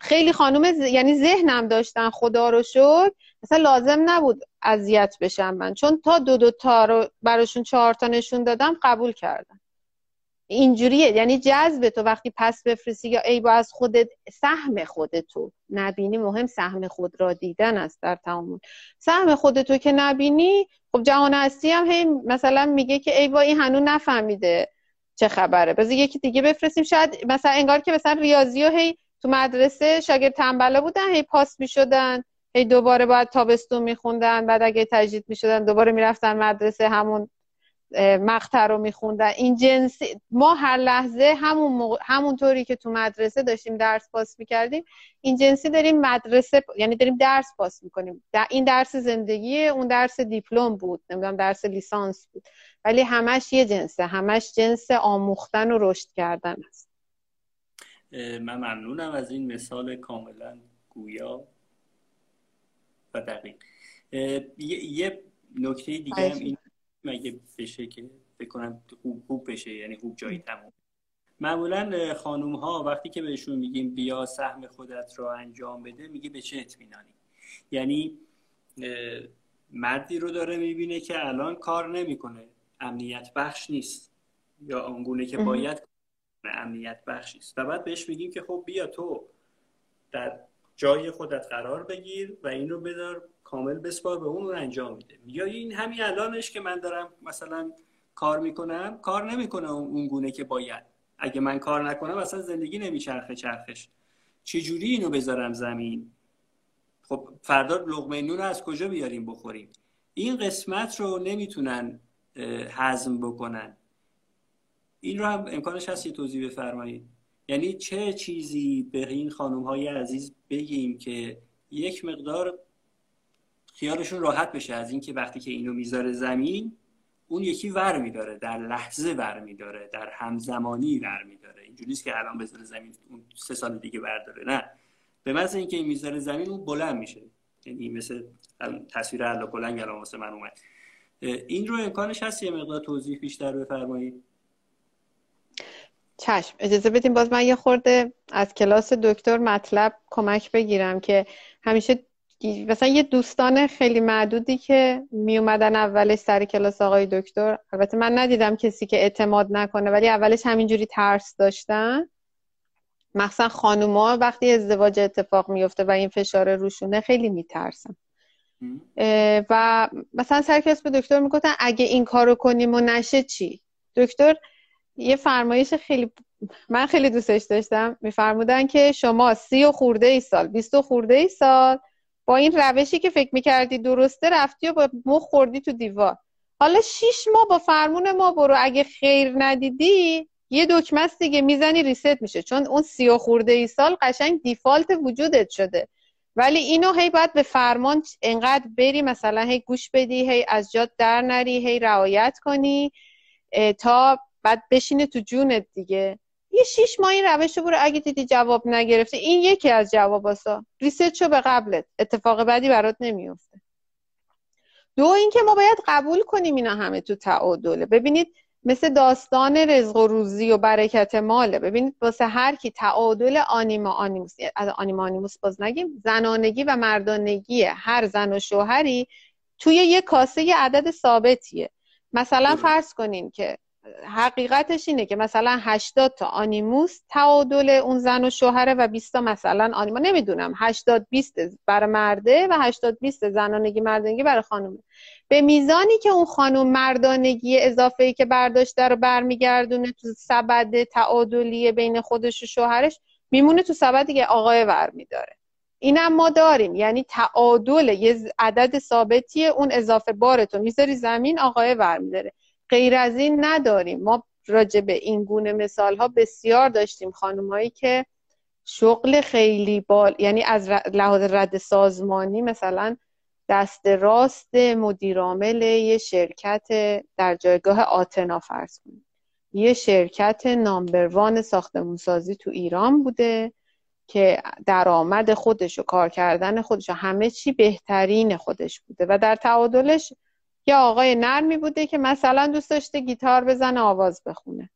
خیلی خانم ز... یعنی ذهنم داشتن خدا رو شد مثلا لازم نبود اذیت بشم من. چون تا دو دو تا رو براشون چهار تا نشون دادم قبول کردن اینجوریه یعنی جذب تو وقتی پس بفرستی یا ای با از خودت سهم خودتو. نبینی مهم سهم خود را دیدن است در تعامل سهم خودتو که نبینی خب جهان هستی هم هی مثلا میگه که ای با این هنو نفهمیده چه خبره. بذار یکی دیگه بفرستیم. شاید مثلا انگار که مثلا ریاضی و هی تو مدرسه شاگرد تنبلا بودن هی پاس می‌شدن هی دوباره باید تابستون میخوندن بعد اگه تجدید می‌شدن دوباره می‌رفتن مدرسه همون مقطع رو میخوندن. این جنسی ما هر لحظه همون موقع... همونطوری که تو مدرسه داشتیم درس پاس می‌کردیم این جنسی داریم مدرسه یعنی داریم درس پاس می‌کنیم. در این درس زندگی اون درس دیپلم بود. نمی‌دونم درس لیسانس بود. ولی همش یه جنسه. همش جنس آموختن و رشد کردن است. من ممنونم از این مثال کاملا گویا و دقیق. یه نکته دیگه هم این مگه بشه که بکنم خوب خوب بشه یعنی خوب جایی تموم. معمولا خانوم ها وقتی که بهشون میگیم بیا سهم خودت رو انجام بده میگه به چه اطمینانی؟ یعنی مردی رو داره می‌بینه که الان کار نمی‌کنه. امنیت بخش نیست. یا آنگونه که باید امنیت بخشی است و بعد بهش میگیم که خب بیا تو در جای خودت قرار بگیر و اینو بدار کامل بسپار به اون انجام میده. یا این همین الانش که من دارم مثلا کار می‌کنم کار نمی‌کنه اون گونه که باید. اگه من کار نکنم اصلا زندگی نمیچرخه چرخش. چجوری اینو بذارم زمین؟ خب فردا لقمه نون از کجا بیاریم بخوریم؟ این قسمت رو نمی‌تونن هضم بکنن. این رو هم امکانش هست یه توضیح بفرمایید. یعنی چه چیزی به این خانم های عزیز بگیم که یک مقدار خیالشون راحت بشه از اینکه وقتی که اینو می‌ذاره زمین اون یکی ور میداره در لحظه ور میداره در همزمانی ور میداره. اینجوری که الان بذاره زمین اون سه سال دیگه برداره نه. به محض اینکه این می‌ذاره زمین اون بلند میشه. یعنی مثل تصویر علا کلنگ الان واسه من اومد. این رو امکانش هست یه مقدار توضیح بیشتر بفرمایید؟ چشم. اجازه بدیم باز من یه خورده از کلاس دکتر مطلب کمک بگیرم که همیشه مثلا یه دوستان خیلی معدودی که می اومدن اولش سر کلاس آقای دکتر. البته من ندیدم کسی که اعتماد نکنه ولی اولش همینجوری ترس داشتن. مخصوصا خانوما وقتی ازدواج اتفاق میفته و این فشار روشونه خیلی میترسن. و مثلا سر کلاس به دکتر می‌گفتن اگه این کارو کنیم و نشه چی؟ دکتر یه فرمایش خیلی من خیلی دوستش داشتم. میفرمودن که شما سی و خورده ای سال بیست و خورده ای سال با این روشی که فکر می‌کردی درسته رفتی و با مخ خوردی تو دیوار. حالا شیش ماه با فرمون ما برو. اگه خیر ندیدی یه دکمه دیگه می‌زنی ریست میشه. چون اون سی و خورده ای سال قشنگ دیفالت وجودت شده. ولی اینو هی باید به فرمان انقدر بری مثلا هی گوش بدی هی از جات در نری هی رعایت کنی تا بعد بشینه تو جونت دیگه. یه شیش ماه این روش رو برو اگه دیدی جواب نگرفته این یکی از جواباسا. ریست شو به قبلت. اتفاق بدی برات نمیفته. دو اینکه ما باید قبول کنیم اینا همه تو تعادله. ببینید مثل داستان رزق و روزی و برکت ماله. ببینید واسه هر کی تعادل آنیما آنیموس از آنیما آنیموس باز نگیم. زنانگی و مردانگی هر زن و شوهری توی یه کاسه یه عدد ثابتیه. مثلا فرض کنین که حقیقتش اینه که مثلا 80 تا آنیموس تعادل اون زن و شوهره و 20 تا مثلا آنیما. نمی‌دونم. 80 20 برای مرده و 80 20 زنانگی مردانگی برای خانومه. به میزانی که اون خانم مردانگی اضافه ای که برداشته رو برمیگردونه تو سبد تعادلی بین خودش و شوهرش میمونه تو سبدی که آقای ور میداره. اینم ما داریم. یعنی تعادل یه عدد ثابتیه اون اضافه بارتو می‌ذاری زمین آقای ور میداره. غیر از این نداریم. ما راجع به این گونه مثال ها بسیار داشتیم. خانمهایی که شغل خیلی بال یعنی از لحاظ رد سازمانی مثلا دست راست مدیرعامل یه شرکت در جایگاه آتنا فرض کنید یه شرکت نامبروان ساختمون سازی تو ایران بوده که درآمد خودش و کار کردن خودش و همه چی بهترین خودش بوده و در تعادلش یه آقای نرمی بوده که مثلا دوست داشته گیتار بزنه آواز بخونه.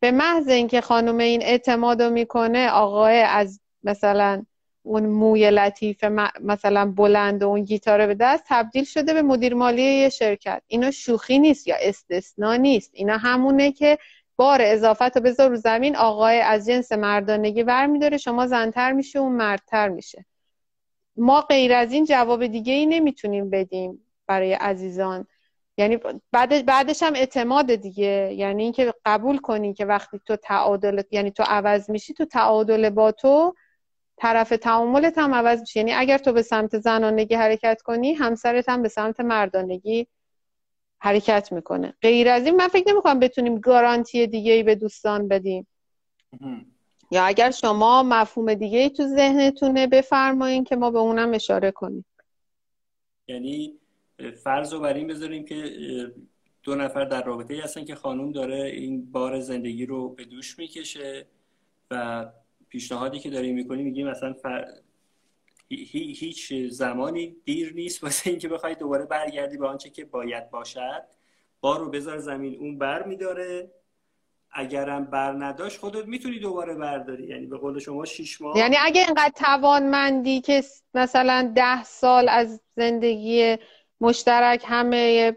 به محض اینکه خانم این اعتماد می‌کنه آقای از مثلا اون موی لطیف مثلا بلند و اون گیتار به دست تبدیل شده به مدیر مالی یه شرکت. اینا شوخی نیست یا استثنا نیست. اینا همونه که بار اضافت رو بذار رو زمین آقای از جنس مردانگی ور میداره شما زنتر میشه اون مردتر میشه. ما غیر از این جواب دیگه ای نمی‌تونیم بدیم. برای عزیزان. یعنی بعد بعدش هم اعتماد دیگه. یعنی اینکه قبول کنی که وقتی تو تعادل یعنی تو عوض میشی تو تعادل با تو طرف تعاملت هم عوض میشه. یعنی اگر تو به سمت زنانگی حرکت کنی همسرت هم به سمت مردانگی حرکت می‌کنه. غیر از این من فکر نمی‌کنم بتونیم گارانتی دیگه ای به دوستان بدیم. یا اگر شما مفهوم دیگه ای تو ذهنتونه بفرمایین که ما به اونم اشاره کنیم. یعنی فرض رو بر این بذاریم که دو نفر در رابطه هستن که خانوم داره این بار زندگی رو به دوش می‌کشه و پیشنهادی که داریم می‌کنیم میگیم مثلا فر... هیچ زمانی دیر نیست واسه اینکه بخوای دوباره برگردی به آنچه که باید باشد. بار رو بذار زمین اون بر میداره. اگرم بر نداشت خودت می‌تونی دوباره برداری. یعنی به قول شما شیش ماه. یعنی اگه اینقدر توانمندی که مثلا ده سال از زندگی مشترک همه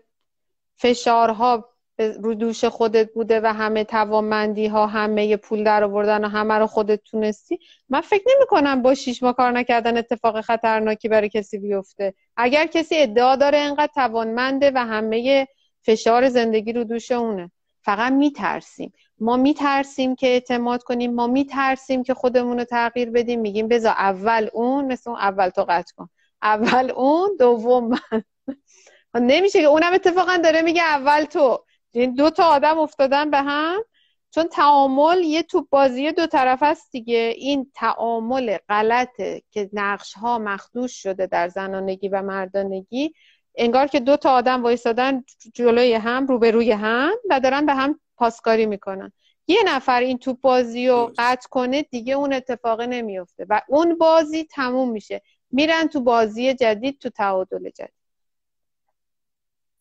فشارها رو دوش خودت بوده و همه توانمندی ها همه پول در آوردن و همه رو خودت تونستی. من فکر نمی کنم با شیش ماه کار نکردن اتفاق خطرناکی برای کسی بیفته. اگر کسی ادعا داره انقدر توانمنده و همه فشار زندگی رو دوش اونه. فقط میترسیم. ما میترسیم که اعتماد کنیم. ما میترسیم که خودمون رو تغییر بدیم. میگیم بذار اول اون مثل اون اول تو قطع کن. اول اون دوم من. نمیشه که اونم اتفاقا داره میگه اول تو. این دو تا آدم افتادن به هم. چون تعامل یه توپ بازی دو طرف است دیگه. این تعامل غلطه که نقش ها مخدوش شده در زنانگی و مردانگی. انگار که دو تا آدم وایستادن جلوی هم روبروی هم و دارن به هم پاسکاری می‌کنن. یه نفر این توپ بازی رو قطع کنه دیگه اون اتفاق نمیفته و اون بازی تموم میشه. میرن تو بازی جدید تو تعادل جدید.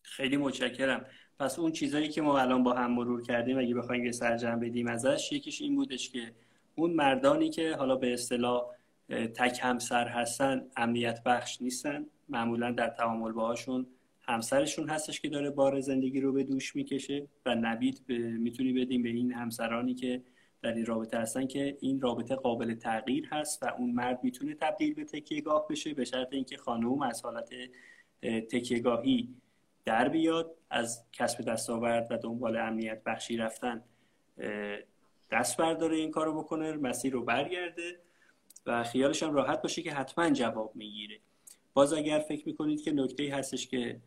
خیلی متشکرم. پس اون چیزایی که ما الان با هم مرور کردیم اگه بخوایم یه سرجم بدیم ازش یکیش این بودش که اون مردانی که حالا به اصطلاح تک همسر هستن امنیت بخش نیستن معمولا در تعامل باهاشون همسرشون هستش که داره بار زندگی رو به دوش می‌کشه و نبید می‌تونی بدیم به این همسرانی که در این رابطه هستن که این رابطه قابل تغییر هست و اون مرد می‌تونه تبدیل به تکیهگاه بشه به شرط اینکه خانوم از حالت تکیهگاهی در بیاد از کسب دستاورد و دنبال امنیت بخشی رفتن دست برداره این کارو بکنه مسیر رو برگرده و خیالش هم راحت باشه که حتما جواب می‌گیره. باز اگر فکر می‌کنید که نکته هستش که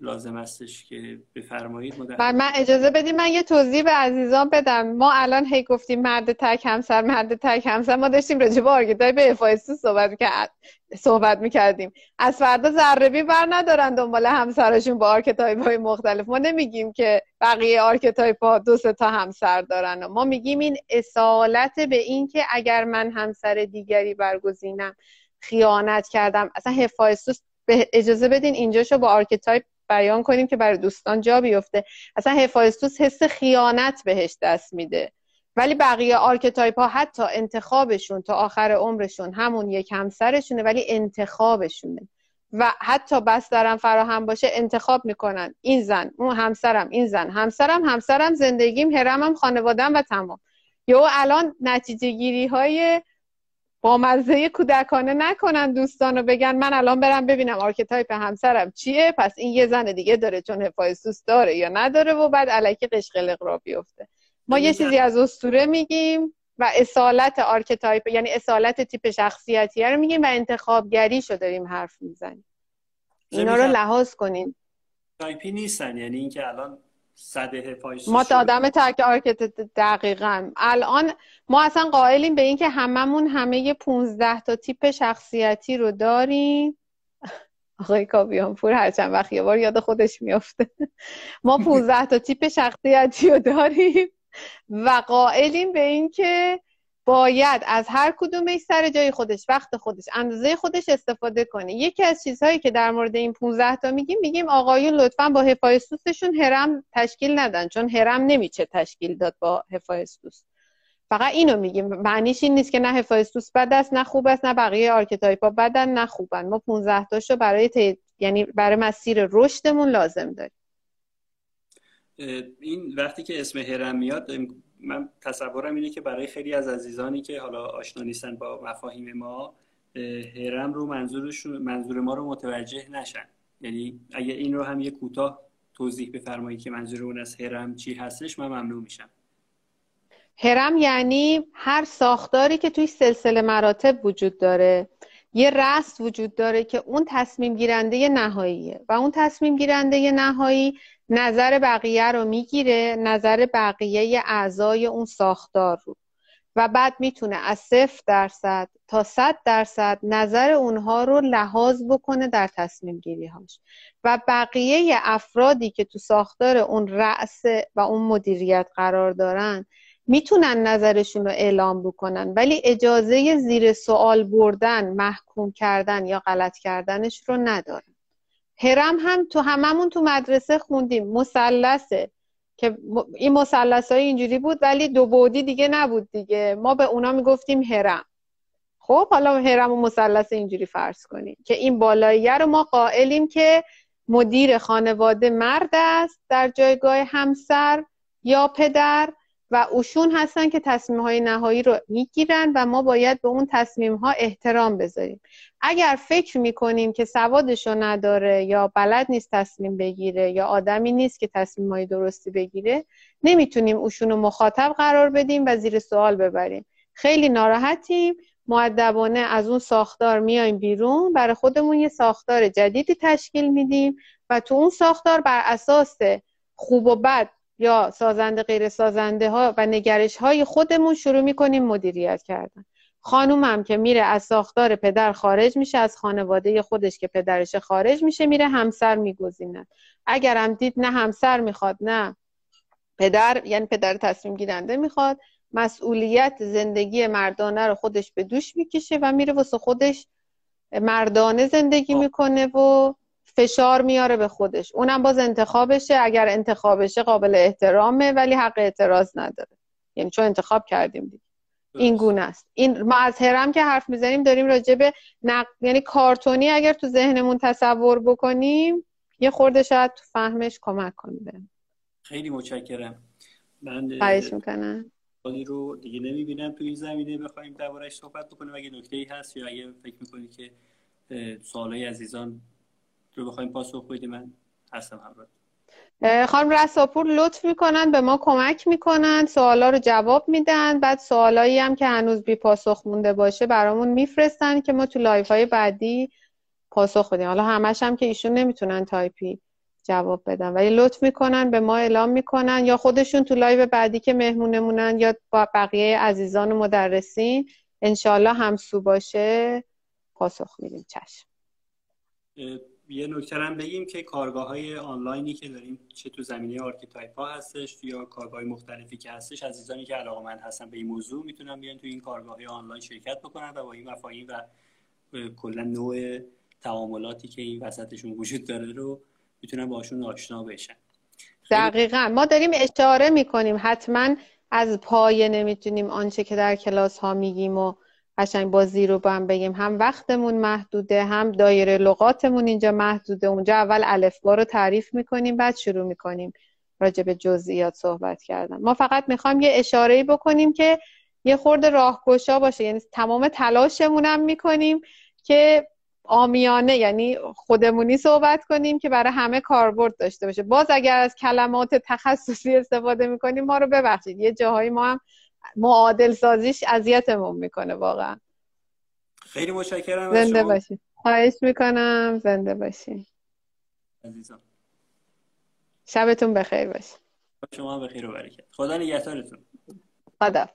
لازم استش که بفرمایید من, من اجازه بدیم من یه توضیح به عزیزان بدم. ما الان هی گفتیم مرد تک همسر مرد تک همسر. ما داشتیم راجع به archetype هفایستوس صحبت می‌کرد صحبت می‌کردیم. از فردا ذره بین بر ندارن دنبال همسرشون با archetype های مختلف. ما نمیگیم که بقیه archetype ها دو تا همسر دارن. ما میگیم این اصالت به این که اگر من همسر دیگری برگزینم خیانت کردم اصلا هفایستوس به اجازه بدین اینجاشو با archetype بیان کنیم که برای دوستان جا بیفته. اصلا هفایستوس حس خیانت بهش دست میده. ولی بقیه archetype ها حتی انتخابشون تا آخر عمرشون همون یک همسرشونه ولی انتخابشونه. و حتی بسترم فراهم باشه انتخاب می‌کنن. این زن اون همسرم این زن. همسرم همسرم زندگیم حرمم خانوادم و تمام. یا الان نتیجه گیری های با مزه کودکانه نکنن دوستان رو بگن من الان برم ببینم archetype همسرم چیه؟ پس این یه زن دیگه داره چون هفایستوس داره یا نداره و بعد الکی قشقرق را بیفته. ما یه چیزی از اسطوره میگیم و اصالت archetype یعنی اصالت تیپ شخصیتی رو میگیم و انتخابگری شو داریم حرف می‌زنیم. اینا رو لحاظ کنین. تایپی نیستن یعنی اینکه الان صده ما آدم تک archetype دقیقا. الان ما اصلا قائلیم به اینکه هممون همه 15 تا تیپ شخصیتی رو داریم. آقای کابیان پور هر چند وقت یه بار یاد خودش میافته. ما 15 تا تیپ شخصیتی رو داریم و قائلیم به اینکه باید از هر کدومش سر جای خودش وقت خودش اندازه خودش استفاده کنه. یکی از چیزهایی که در مورد این 15 تا میگیم میگیم آقایون لطفا با هفایستوسشون هرم تشکیل ندن چون هرم نمیشه تشکیل داد با هفایستوس فقط اینو میگیم. معنیش این نیست که نه هفایستوس بد است نه خوب است نه بقیه archetype ا بدن نه خوبن. ما 15 تاشو برای یعنی برای مسیر رشدمون لازم داریم. این وقتی که اسم هرم میاد من تصورم اینه که برای خیلی از عزیزانی که حالا آشنا نیستن با مفاهیم ما هرم رو منظورشون منظور ما رو متوجه نشن. یعنی اگه این رو هم یه کوتاه توضیح بفرمایید که منظور اون از هرم چی هستش من ممنون میشم. هرم یعنی هر ساختاری که توی سلسله مراتب وجود داره. یه رست وجود داره که اون تصمیم گیرنده نهاییه. و اون تصمیم گیرنده نهایی نظر بقیه رو می‌گیره نظر بقیه اعضای اون ساختار رو. و بعد می‌تونه از صفر درصد تا صد درصد نظر اونها رو لحاظ بکنه در تصمیم گیری هاش و بقیه افرادی که تو ساختار اون رأس و اون مدیریت قرار دارن می‌تونن نظرشون رو اعلام بکنن. ولی اجازه زیر سوال بردن محکوم کردن یا غلط کردنش رو ندارن. هرم هم تو هممون تو مدرسه خوندیم. مثلثه. که این مثلث های اینجوری بود ولی دو بودی دیگه نبود دیگه. ما به اونا می‌گفتیم هرم خب حالا هرم و مثلث اینجوری فرض کنیم که این بالاییه رو ما قائلیم که مدیر خانواده مرد است در جایگاه همسر یا پدر. و اوشون هستن که تصمیم های نهایی رو می‌گیرن و ما باید به اون تصمیم ها احترام بذاریم. اگر فکر می‌کنیم که سوادشو نداره یا بلد نیست تصمیم بگیره یا آدمی نیست که تصمیم های درستی بگیره نمی‌تونیم اوشون رو مخاطب قرار بدیم و زیر سوال ببریم. خیلی ناراحتیم. معدبانه از اون ساختار میایم بیرون. برای خودمون یه ساختار جدیدی تشکیل میدیم و تو اون ساختار بر اساس خوب و بد یا سازنده غیر سازنده ها و نگرش های خودمون شروع می‌کنیم مدیریت کردن خانومم که میره از ساختار پدر خارج میشه از خانواده خودش که پدرش خارج میشه میره همسر میگزیند اگرم دید نه همسر می‌خواد نه پدر یعنی پدر تصمیم گیرنده می‌خواد مسئولیت زندگی مردانه رو خودش به دوش می‌کشه و میره واسه خودش مردانه زندگی خب. می‌کنه و فشار میاره به خودش. اونم باز انتخابشه. اگر انتخابشه قابل احترامه ولی حق اعتراض نداره. یعنی چون انتخاب کردیم دیگه. این گونه است. این ما از هرم که حرف می‌زنیم داریم راجع به نق... یعنی کارتونی اگر تو ذهنمون تصور بکنیم یه خورده شاید تو فهمش کمک کنه خیلی متشکرم. من خواهش می‌کنم. رو دیگه نمی‌بینم تو این زمینه. بخوایم دربارش صحبت بکنیم. اگه نکته ای هست یا اگه فکر می‌کنید که سوالای عزیزان رو بخوایم پاسخ بدیم من هستم همراه. خانم رساپور لطف می‌کنن به ما کمک می‌کنن سوالا رو جواب میدن بعد سوالایی هم که هنوز بی پاسخ مونده باشه برامون میفرستن که ما تو live های بعدی پاسخ بدیم. حالا همش هم که ایشون نمی‌تونن تایپی جواب بدن ولی لطف می‌کنن به ما اعلام می‌کنن یا خودشون تو live بعدی که مهمونمونن یا با بقیه عزیزان و مدرسین انشالله همسو باشه پاسخ میدیم. چشم. یه هم بگیم که کارگاه های آنلاینی که داریم چه تو زمینه archetype ها هستش یا کارگاه مختلفی که هستش عزیزانی که علاقه‌مند هستن به این موضوع می‌تونن بیان تو این کارگاه های آنلاین شرکت بکنن و با این مفاهیم و کلا نوع تعاملاتی که این وسطشون وجود داره رو می‌تونن باشون آشنا بشن. دقیقا. ما داریم اشاره می‌کنیم. حتما از پایه نمی‌تونیم آنچه که در کلاس ها میگیم و قشنگ بازی رو با هم بگیم. هم وقتمون محدوده هم دایره لغاتمون اینجا محدوده. اونجا اول الفبا رو تعریف می‌کنیم بعد شروع می‌کنیم راجع به جزئیات صحبت کردن. ما فقط می‌خوایم یه اشاره بکنیم که یه خورده راهگشا باشه. یعنی تمام تلاشمون هم می‌کنیم که آمیانه یعنی خودمونی صحبت کنیم که برای همه کاربرد داشته باشه. باز اگر از کلمات تخصصی استفاده می‌کنیم ما رو ببخشید. یه جاهایی ما هم معادل سازیش اذیتمون می‌کنه واقعا. خیلی متشکرم زنده باشی. خواهش می‌کنم. زنده باشی. عزیزم. شبتون بخیر باشه. شما بخیر و برکت. خدا نگهدارتون. خدا.